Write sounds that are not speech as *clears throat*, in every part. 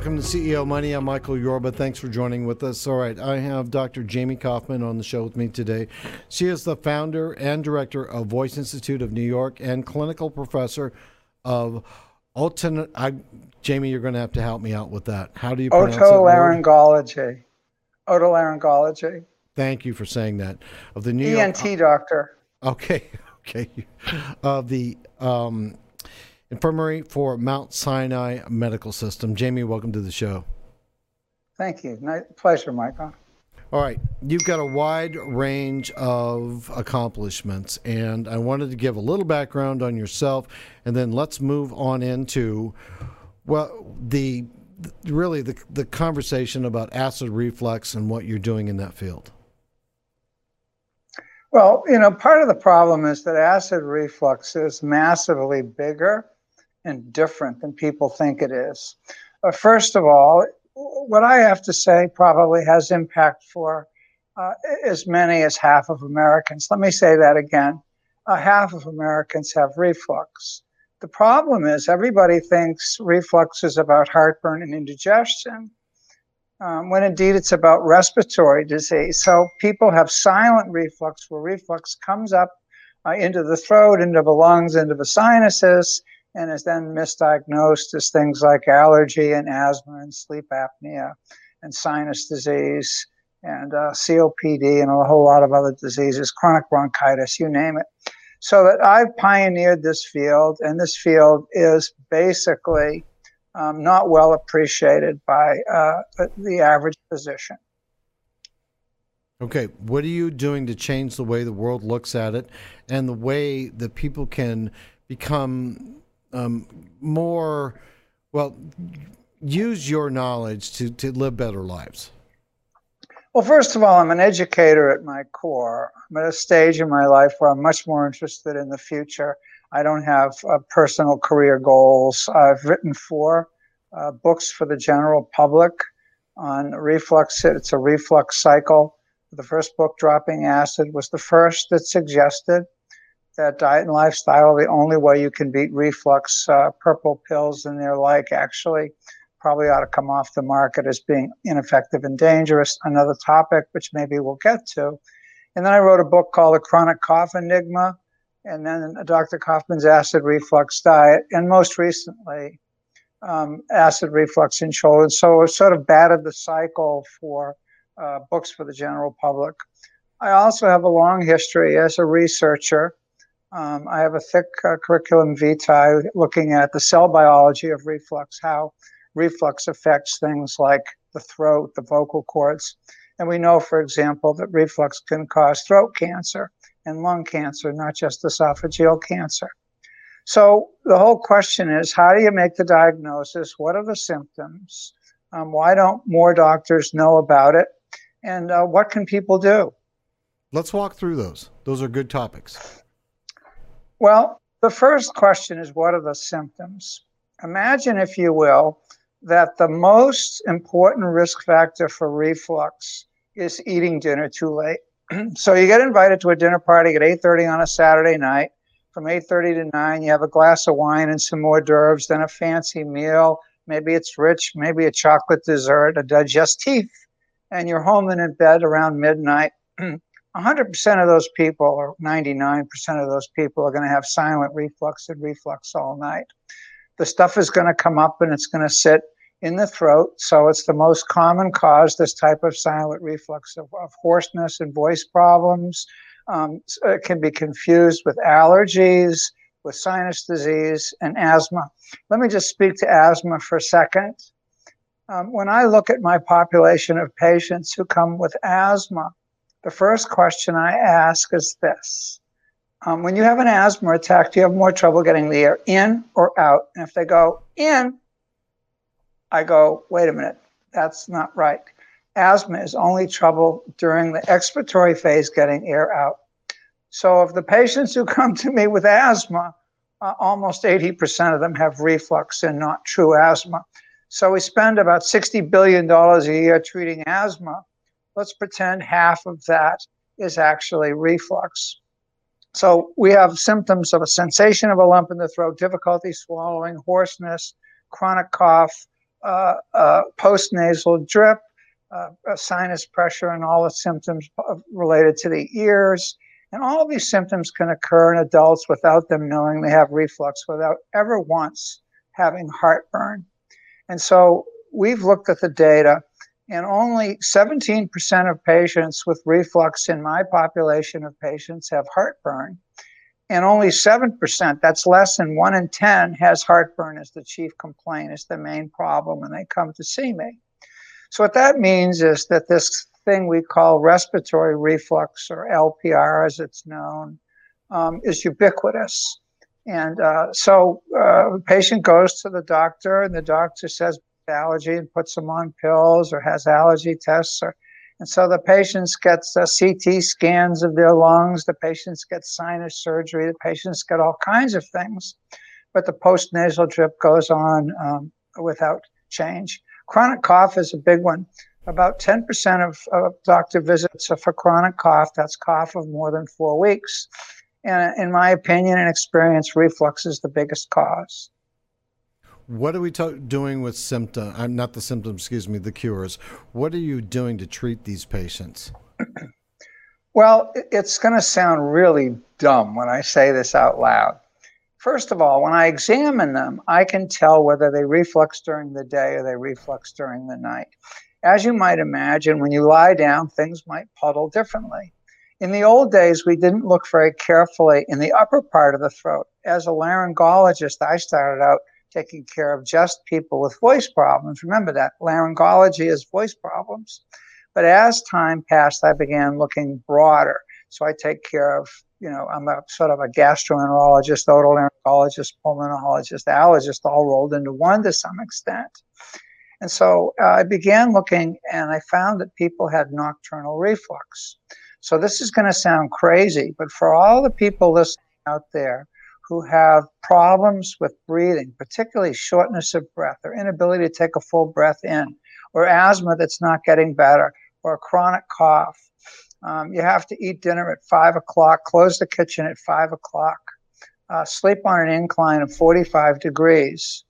to CEO Money. I'm Michael Yorba. Thanks for joining with us. All right, I have Dr. Jamie Koufman on the show with me today. She is the founder and director of Voice Institute of New York and clinical professor of alternate. I, Jamie, you're going to have to help me out with that. How do you pronounce it? Otolaryngology. Otolaryngology. Thank you for saying that. Of the New ENT York. doctor. *laughs* Okay, okay. Of the um, Infirmary for Mount Sinai Medical System. Jamie, welcome to the show. Thank you. Nice, pleasure, Michael. All right, you've got a wide range of accomplishments, and I wanted to give a little background on yourself, and then let's move on into well the really the the conversation about acid reflux and what you're doing in that field. Well, you know, part of the problem is that acid reflux is massively bigger and different than people think it is. Uh, first of all, what I have to say probably has impact for uh, as many as half of Americans. Let me say that again. Uh, half of Americans have reflux. The problem is everybody thinks reflux is about heartburn and indigestion, um, when indeed it's about respiratory disease. So people have silent reflux where reflux comes up uh, into the throat, into the lungs, into the sinuses, and is then misdiagnosed as things like allergy and asthma and sleep apnea and sinus disease and uh, COPD and a whole lot of other diseases, chronic bronchitis, you name it. So that I've pioneered this field, and this field is basically um, not well appreciated by uh, the average physician. Okay, what are you doing to change the way the world looks at it and the way that people can become um, more, well, use your knowledge to, to live better lives? Well, first of all, I'm an educator at my core. I'm at a stage in my life where I'm much more interested in the future. I don't have uh, personal career goals. I've written four uh, books for the general public on reflux. It's a reflux cycle. The first book, Dropping Acid, was the first that suggested that diet and lifestyle, the only way you can beat reflux. Uh, purple pills and their like actually probably ought to come off the market as being ineffective and dangerous. Another topic, which maybe we'll get to. And then I wrote a book called The Chronic Cough Enigma, and then Dr. Koufman's Acid Reflux Diet, and most recently, um, Acid Reflux in Children. So it sort of batted the cycle for uh, books for the general public. I also have a long history as a researcher um, I have a thick uh, curriculum vitae looking at the cell biology of reflux, how reflux affects things like the throat, the vocal cords. And we know, for example, that reflux can cause throat cancer and lung cancer, not just esophageal cancer. So the whole question is how do you make the diagnosis? What are the symptoms? Um, why don't more doctors know about it? And uh, what can people do? Let's walk through those. Those are good topics. Well, the first question is what are the symptoms? Imagine, if you will, that the most important risk factor for reflux is eating dinner too late. *clears throat* so you get invited to a dinner party at 8:30 on a Saturday night. From 8:30 to 9, you have a glass of wine and some hors d'oeuvres, then a fancy meal. Maybe it's rich, maybe a chocolate dessert, a digestif, and you're home and in bed around midnight. *clears throat* 100% of those people, or 99% of those people, are going to have silent reflux and reflux all night. The stuff is going to come up and it's going to sit in the throat. So it's the most common cause, this type of silent reflux, of, of hoarseness and voice problems. Um, it can be confused with allergies, with sinus disease, and asthma. Let me just speak to asthma for a second. Um, when I look at my population of patients who come with asthma, the first question I ask is this. Um, when you have an asthma attack, do you have more trouble getting the air in or out? And if they go in, I go, wait a minute, that's not right. Asthma is only trouble during the expiratory phase getting air out. So of the patients who come to me with asthma, uh, almost 80% of them have reflux and not true asthma. So we spend about $60 billion a year treating asthma let's pretend half of that is actually reflux. So we have symptoms of a sensation of a lump in the throat, difficulty swallowing, hoarseness, chronic cough, uh, uh, postnasal drip, uh, sinus pressure, and all the symptoms related to the ears. And all of these symptoms can occur in adults without them knowing they have reflux, without ever once having heartburn. And so we've looked at the data, and only 17% of patients with reflux in my population of patients have heartburn. And only 7%, that's less than one in 10, has heartburn as the chief complaint, is the main problem when they come to see me. So, what that means is that this thing we call respiratory reflux, or LPR as it's known, um, is ubiquitous. And uh, so uh, the patient goes to the doctor, and the doctor says allergy and puts them on pills or has allergy tests. Or, and so the patients get uh, CT scans of their lungs, the patients get sinus surgery, the patients get all kinds of things. But the postnasal drip goes on um, without change. Chronic cough is a big one. About 10% of, of doctor visits are for chronic cough. That's cough of more than four weeks. And in my opinion and experience, reflux is the biggest cause. What are we doing with symptom? I'm uh, not the symptoms, excuse me, the cures. What are you doing to treat these patients? well, it's going to sound really dumb when I say this out loud. First of all, when I examine them, I can tell whether they reflux during the day or they reflux during the night. As you might imagine, when you lie down, things might puddle differently. In the old days, we didn't look very carefully in the upper part of the throat. As a laryngologist, I started out taking care of just people with voice problems. Remember that laryngology is voice problems. But as time passed, I began looking broader. So I take care of, you know, I'm a sort of a gastroenterologist, otolaryngologist, pulmonologist, allergist, all rolled into one to some extent. And so uh, I began looking and I found that people had nocturnal reflux. So this is going to sound crazy, but for all the people listening out there who have problems with breathing, particularly shortness of breath or inability to take a full breath in, or asthma that's not getting better, or a chronic cough, um, you have to eat dinner at five o'clock, close the kitchen at five o'clock, uh, sleep on an incline of 45 degrees,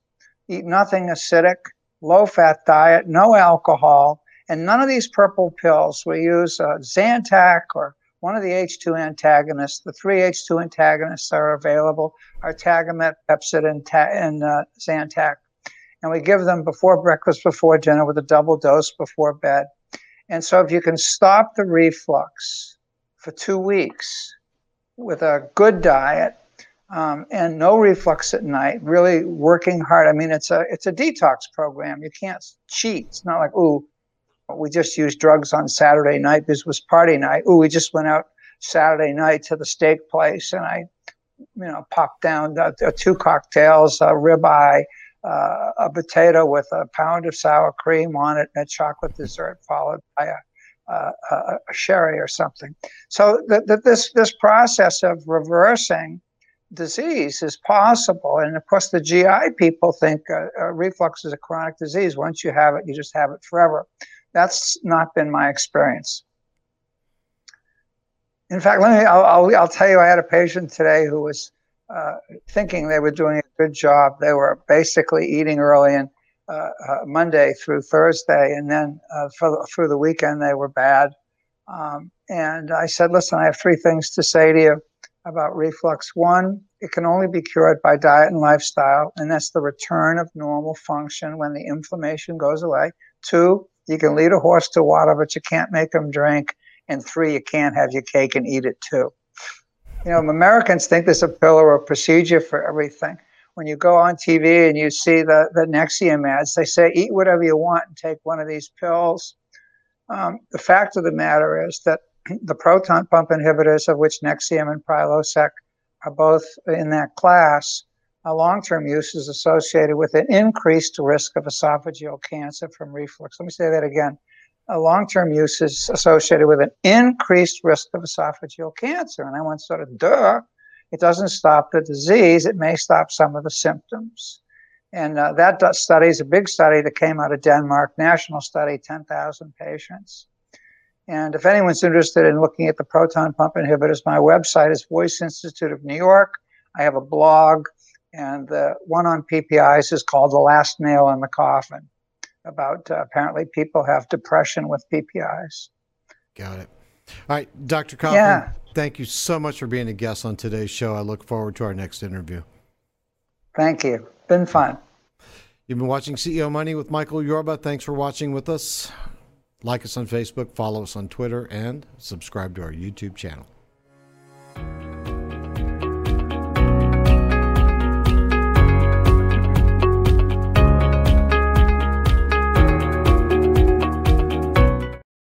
eat nothing acidic, low fat diet, no alcohol, and none of these purple pills, we use uh, Zantac or one of the H2 antagonists. The three H2 antagonists are available, are Tagamet, Pepcid, and, ta- and uh, Zantac. And we give them before breakfast, before dinner, with a double dose before bed. And so if you can stop the reflux for two weeks with a good diet, um, and no reflux at night. Really working hard. I mean, it's a it's a detox program. You can't cheat. It's not like ooh, we just used drugs on Saturday night. This was party night. Oh, we just went out Saturday night to the steak place and I, you know, popped down two cocktails, a ribeye, uh, a potato with a pound of sour cream on it, and a chocolate dessert followed by a, a, a sherry or something. So that this this process of reversing disease is possible, and of course the GI people think uh, uh, reflux is a chronic disease. Once you have it, you just have it forever. That's not been my experience. In fact, let me, I'll, I'll, I'll tell you, I had a patient today who was uh, thinking they were doing a good job. They were basically eating early and uh, uh, Monday through Thursday, and then uh, for, through the weekend they were bad. Um, and I said, listen, I have three things to say to you about reflux. One, it can only be cured by diet and lifestyle, and that's the return of normal function when the inflammation goes away. Two, you can lead a horse to water, but you can't make him drink. And three, you can't have your cake and eat it too. You know, Americans think there's a pill or a procedure for everything. When you go on TV and you see the, the Nexium ads, they say, eat whatever you want and take one of these pills. Um, the fact of the matter is that *clears throat* the proton pump inhibitors, of which Nexium and Prilosec are both in that class, long term use is associated with an increased risk of esophageal cancer from reflux. Let me say that again. A long term use is associated with an increased risk of esophageal cancer. And I went sort of, duh. It doesn't stop the disease, it may stop some of the symptoms. And uh, that study is a big study that came out of Denmark, national study, 10,000 patients. And if anyone's interested in looking at the proton pump inhibitors, my website is Voice Institute of New York. I have a blog and the one on PPIs is called The Last Nail in the Coffin. about uh, apparently people have depression with PPIs. Got it. All right, Dr. Koufman, yeah. thank you so much for being a guest on today's show. I look forward to our next interview. Thank you. Been fun. You've been watching CEO Money with Michael Yorba. Thanks for watching with us. Like us on Facebook, follow us on Twitter, and subscribe to our YouTube channel.